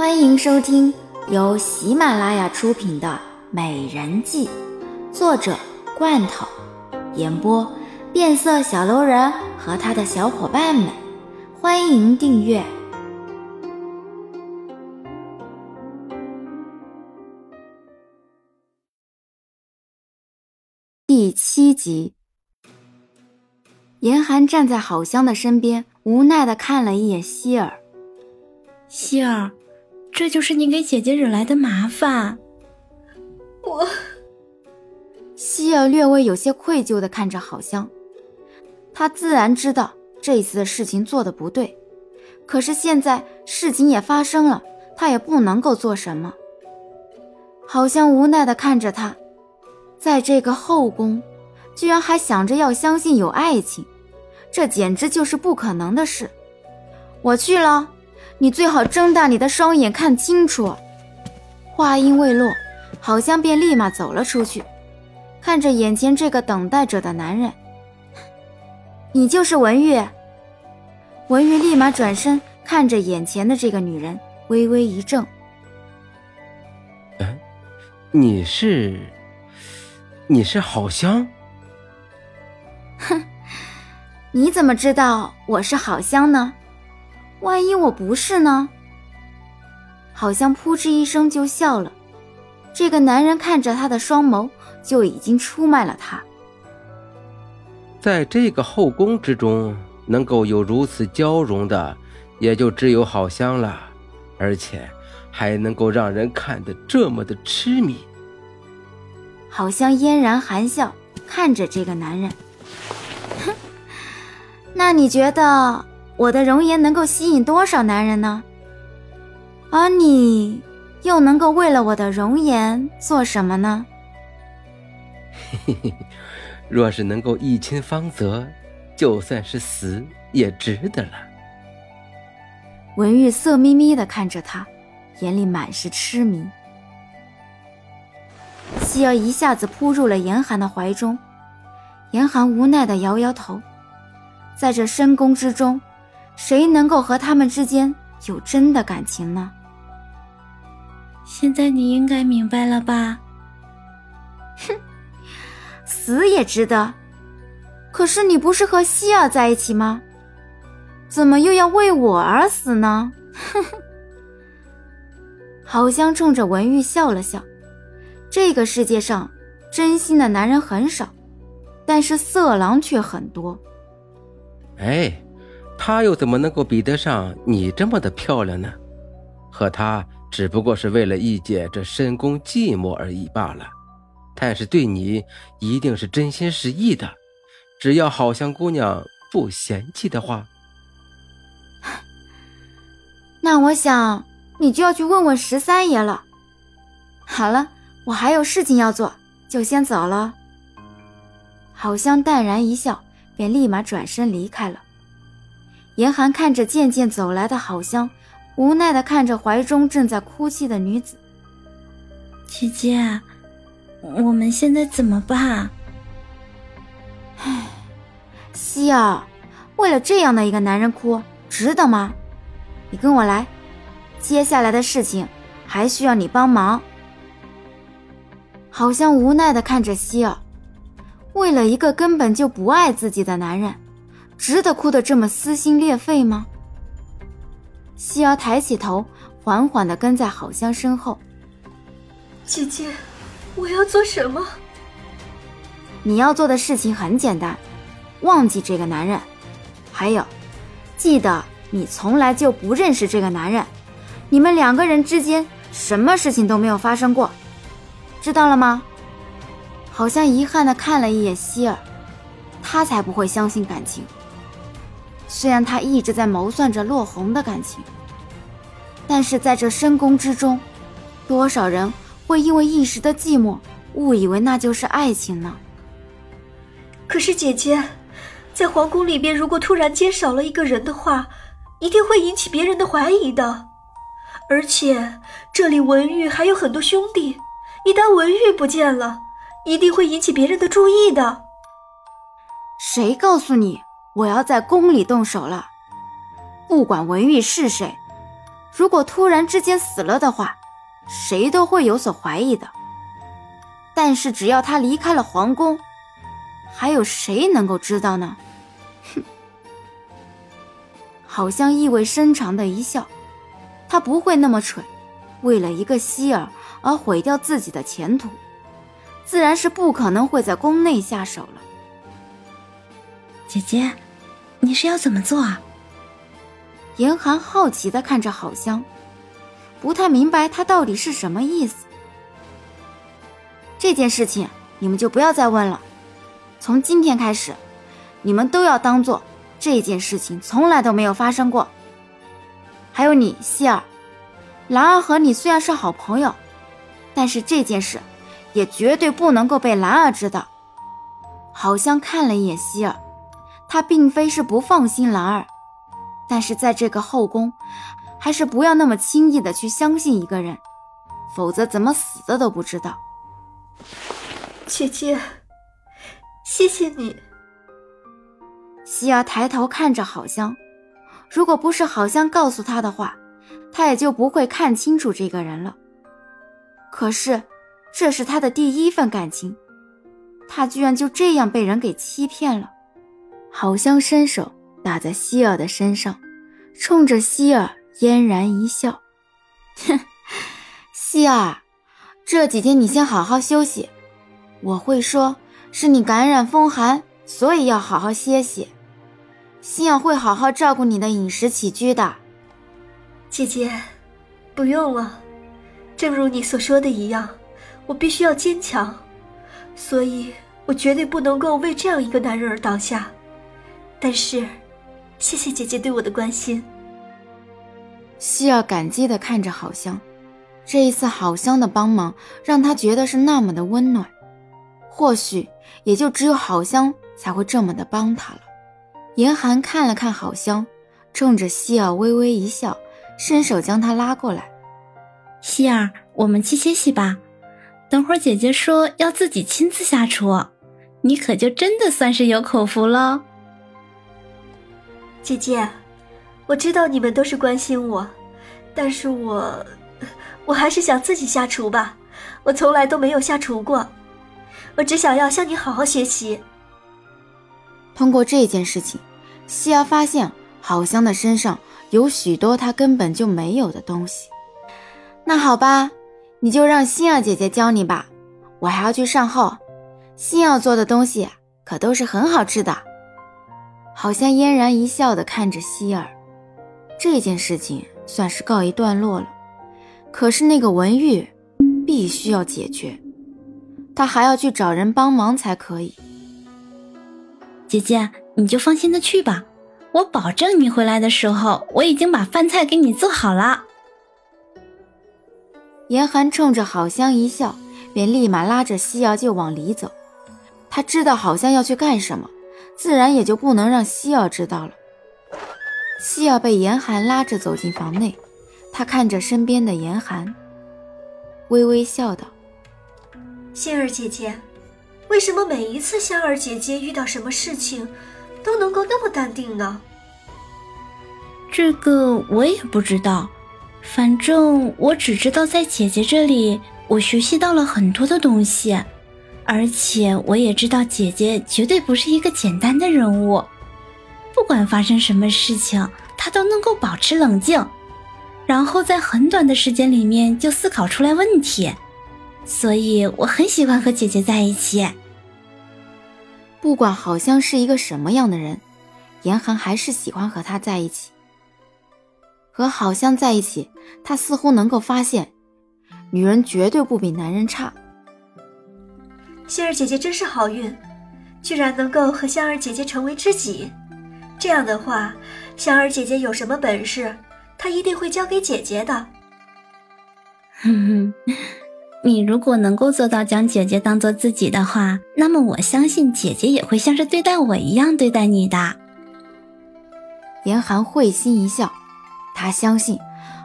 欢迎收听由喜马拉雅出品的《美人计》，作者罐头，演播变色小楼人和他的小伙伴们。欢迎订阅第七集。严寒站在郝香的身边，无奈的看了一眼希尔。希尔，这就是你给姐姐惹来的麻烦。我，希尔略微有些愧疚的看着郝香，他自然知道这次的事情做的不对，可是现在事情也发生了，他也不能够做什么。好香无奈的看着他，在这个后宫。居然还想着要相信有爱情，这简直就是不可能的事。我去了，你最好睁大你的双眼看清楚。话音未落，好香便立马走了出去，看着眼前这个等待着的男人。你就是文玉。文玉立马转身看着眼前的这个女人，微微一怔。嗯，你是？你是好香？哼，你怎么知道我是好香呢？万一我不是呢？好像扑哧一声就笑了。这个男人看着他的双眸，就已经出卖了他。在这个后宫之中，能够有如此交融的，也就只有好香了，而且还能够让人看得这么的痴迷。好像嫣然含笑看着这个男人。哼，那你觉得我的容颜能够吸引多少男人呢？而你又能够为了我的容颜做什么呢？嘿嘿，若是能够一亲芳泽，就算是死也值得了。文玉色眯眯的看着他，眼里满是痴迷。希儿一下子扑入了严寒的怀中。严寒无奈的摇摇头，在这深宫之中，谁能够和他们之间有真的感情呢？现在你应该明白了吧？哼，死也值得。可是你不是和希尔在一起吗？怎么又要为我而死呢？哼哼。好香冲着文玉笑了笑。这个世界上，真心的男人很少。但是色狼却很多。哎，他又怎么能够比得上你这么的漂亮呢？和他只不过是为了一解这深宫寂寞而已罢了。但是对你一定是真心实意的，只要好香姑娘不嫌弃的话。那我想你就要去问问十三爷了。好了，我还有事情要做，就先走了。好香淡然一笑，便立马转身离开了。严寒看着渐渐走来的好香，无奈的看着怀中正在哭泣的女子。姐姐，我们现在怎么办？唉，希儿，为了这样的一个男人哭，值得吗？你跟我来，接下来的事情还需要你帮忙。好香无奈的看着希儿。为了一个根本就不爱自己的男人，值得哭得这么撕心裂肺吗？希儿抬起头，缓缓地跟在好香身后。姐姐，我要做什么？你要做的事情很简单，忘记这个男人，还有，记得你从来就不认识这个男人，你们两个人之间什么事情都没有发生过，知道了吗？好像遗憾的看了一眼希尔，他才不会相信感情。虽然他一直在谋算着落红的感情，但是在这深宫之中，多少人会因为一时的寂寞，误以为那就是爱情呢？可是姐姐，在皇宫里边，如果突然间少了一个人的话，一定会引起别人的怀疑的。而且这里文玉还有很多兄弟，一旦文玉不见了，一定会引起别人的注意的。谁告诉你我要在宫里动手了？不管文玉是谁，如果突然之间死了的话，谁都会有所怀疑的。但是只要他离开了皇宫，还有谁能够知道呢？哼，好像意味深长的一笑。他不会那么蠢，为了一个希尔而毁掉自己的前途，自然是不可能会在宫内下手了。姐姐，你是要怎么做啊？严寒好奇的看着郝香，不太明白他到底是什么意思。这件事情你们就不要再问了，从今天开始，你们都要当做这件事情从来都没有发生过。还有你，希儿，兰儿和你虽然是好朋友，但是这件事也绝对不能够被兰儿知道。好像看了一眼希儿，他并非是不放心兰儿，但是在这个后宫，还是不要那么轻易的去相信一个人，否则怎么死的都不知道。姐姐，谢谢你。希儿抬头看着好香。如果不是好香告诉他的话，他也就不会看清楚这个人了。可是，这是他的第一份感情，他居然就这样被人给欺骗了。好香伸手打在希尔的身上，冲着希尔嫣然一笑：“哼，希尔，这几天你先好好休息。我会说是你感染风寒，所以要好好歇息。”希儿会好好照顾你的饮食起居的，姐姐，不用了。正如你所说的一样，我必须要坚强，所以我绝对不能够为这样一个男人而倒下。但是，谢谢姐姐对我的关心。希儿感激的看着好香，这一次好香的帮忙让她觉得是那么的温暖，或许也就只有好香才会这么的帮他了。严寒看了看好香，冲着希儿微微一笑，伸手将她拉过来。希儿，我们去歇息吧。等会儿姐姐说要自己亲自下厨，你可就真的算是有口福了。姐姐，我知道你们都是关心我，但是我，我还是想自己下厨吧。我从来都没有下厨过，我只想要向你好好学习。通过这件事情，希儿发现好香的身上有许多她根本就没有的东西。那好吧，你就让心儿姐姐教你吧，我还要去善后。心儿做的东西可都是很好吃的。好像嫣然一笑的看着希儿，这件事情算是告一段落了。可是那个文玉必须要解决，他还要去找人帮忙才可以。姐姐，你就放心的去吧，我保证你回来的时候，我已经把饭菜给你做好了。严寒冲着好香一笑，便立马拉着西瑶就往里走。他知道好香要去干什么，自然也就不能让希儿知道了。希儿被严寒拉着走进房内，他看着身边的严寒，微微笑道：“仙儿姐姐。”为什么每一次香儿姐姐遇到什么事情，都能够那么淡定呢？这个我也不知道，反正我只知道在姐姐这里，我学习到了很多的东西，而且我也知道姐姐绝对不是一个简单的人物，不管发生什么事情，她都能够保持冷静，然后在很短的时间里面就思考出来问题，所以我很喜欢和姐姐在一起。不管好香是一个什么样的人，严寒还是喜欢和他在一起。和好香在一起，他似乎能够发现，女人绝对不比男人差。仙儿姐姐真是好运，居然能够和香儿姐姐成为知己。这样的话，香儿姐姐有什么本事，她一定会交给姐姐的。哼哼。你如果能够做到将姐姐当做自己的话，那么我相信姐姐也会像是对待我一样对待你的。严寒会心一笑，他相信，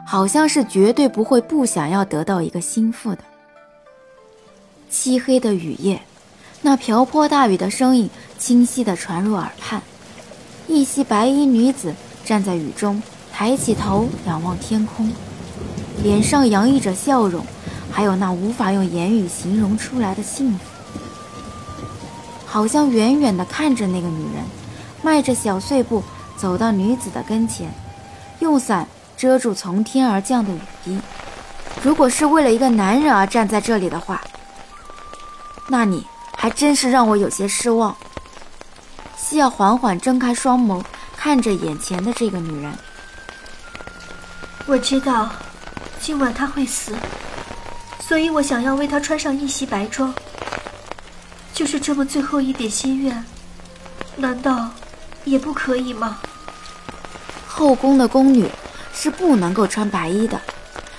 好像是绝对不会不想要得到一个心腹的。漆黑的雨夜，那瓢泼大雨的声音清晰地传入耳畔，一袭白衣女子站在雨中，抬起头仰望天空，脸上洋溢着笑容，还有那无法用言语形容出来的幸福。好像远远地看着那个女人，迈着小碎步走到女子的跟前，用伞遮住从天而降的雨滴。如果是为了一个男人而站在这里的话，那你还真是让我有些失望。希尔缓缓睁开双眸，看着眼前的这个女人。我知道，今晚她会死，所以我想要为她穿上一袭白装。就是这么最后一点心愿，难道也不可以吗？后宫的宫女是不能够穿白衣的，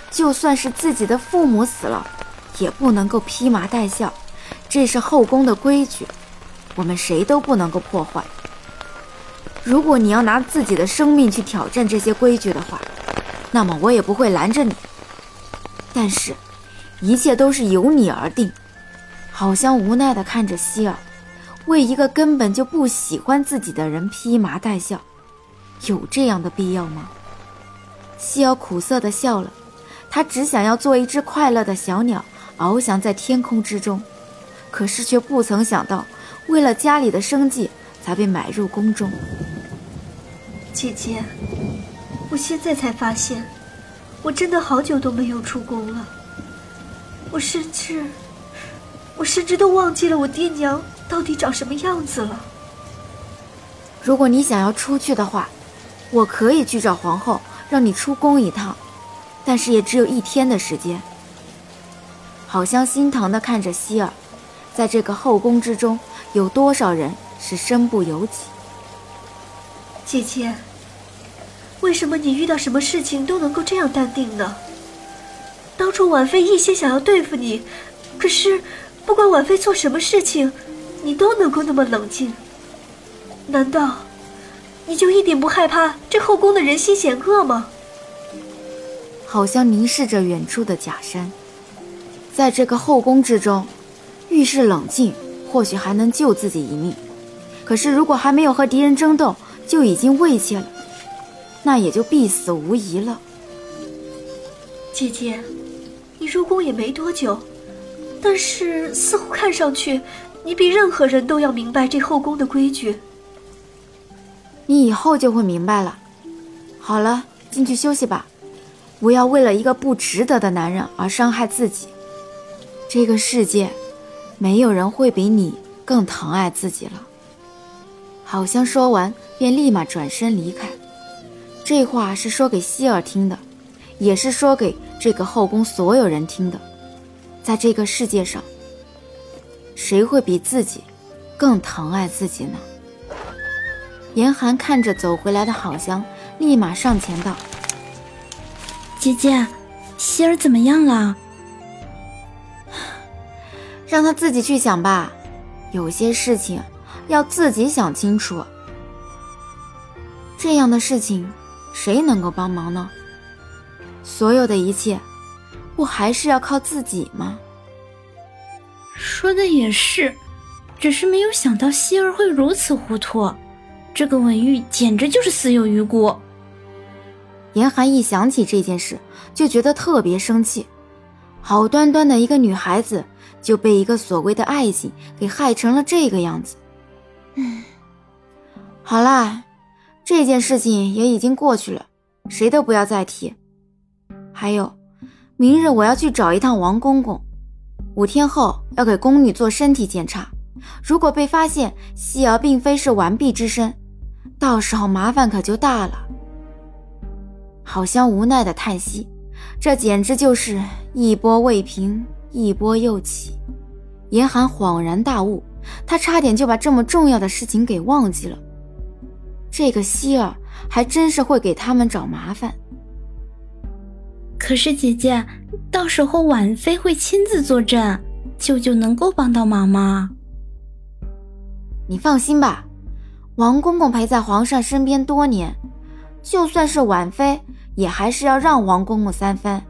就算是自己的父母死了，也不能够披麻戴孝，这是后宫的规矩，我们谁都不能够破坏。如果你要拿自己的生命去挑战这些规矩的话，那么我也不会拦着你。但是，一切都是由你而定。好像无奈地看着希尔，为一个根本就不喜欢自己的人披麻戴孝，有这样的必要吗？希尔苦涩地笑了，他只想要做一只快乐的小鸟，翱翔在天空之中，可是却不曾想到，为了家里的生计，才被买入宫中。姐姐，我现在才发现，我真的好久都没有出宫了，我甚至……我甚至都忘记了我爹娘到底长什么样子了。如果你想要出去的话，我可以去找皇后，让你出宫一趟，但是也只有一天的时间。好像心疼的看着希尔，在这个后宫之中，有多少人是身不由己？姐姐，为什么你遇到什么事情都能够这样淡定呢？当初婉妃一心想要对付你，可是……不管婉妃做什么事情，你都能够那么冷静。难道你就一点不害怕这后宫的人心险恶吗？好像凝视着远处的假山，在这个后宫之中，遇事冷静，或许还能救自己一命。可是如果还没有和敌人争斗，就已经畏怯了，那也就必死无疑了。姐姐，你入宫也没多久。但是，似乎看上去，你比任何人都要明白这后宫的规矩。你以后就会明白了。好了，进去休息吧，不要为了一个不值得的男人而伤害自己。这个世界，没有人会比你更疼爱自己了。好像说完，便立马转身离开。这话是说给希儿听的，也是说给这个后宫所有人听的。在这个世界上，谁会比自己更疼爱自己呢？严寒看着走回来的好香，立马上前道：“姐姐，希儿怎么样了？让他自己去想吧，有些事情要自己想清楚。这样的事情，谁能够帮忙呢？所有的一切。”不还是要靠自己吗？说的也是，只是没有想到希儿会如此糊涂。这个文玉简直就是死有余辜。严寒一想起这件事，就觉得特别生气。好端端的一个女孩子，就被一个所谓的爱情给害成了这个样子。嗯，好啦，这件事情也已经过去了，谁都不要再提。还有。明日我要去找一趟王公公，五天后要给宫女做身体检查。如果被发现希儿并非是完璧之身，到时候麻烦可就大了。好像无奈的叹息，这简直就是一波未平，一波又起。严寒恍然大悟，他差点就把这么重要的事情给忘记了。这个希儿还真是会给他们找麻烦。可是姐姐，到时候婉妃会亲自坐镇，舅舅能够帮到忙吗？你放心吧，王公公陪在皇上身边多年，就算是婉妃，也还是要让王公公三分，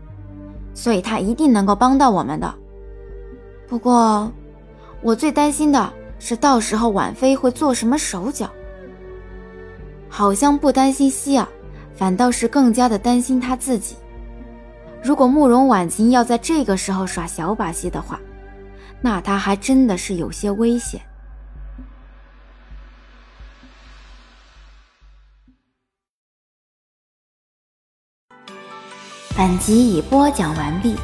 所以他一定能够帮到我们的。不过，我最担心的是到时候婉妃会做什么手脚。好像不担心希儿，反倒是更加的担心他自己。如果慕容婉晴要在这个时候耍小把戏的话，那他还真的是有些危险。本集已播讲完毕。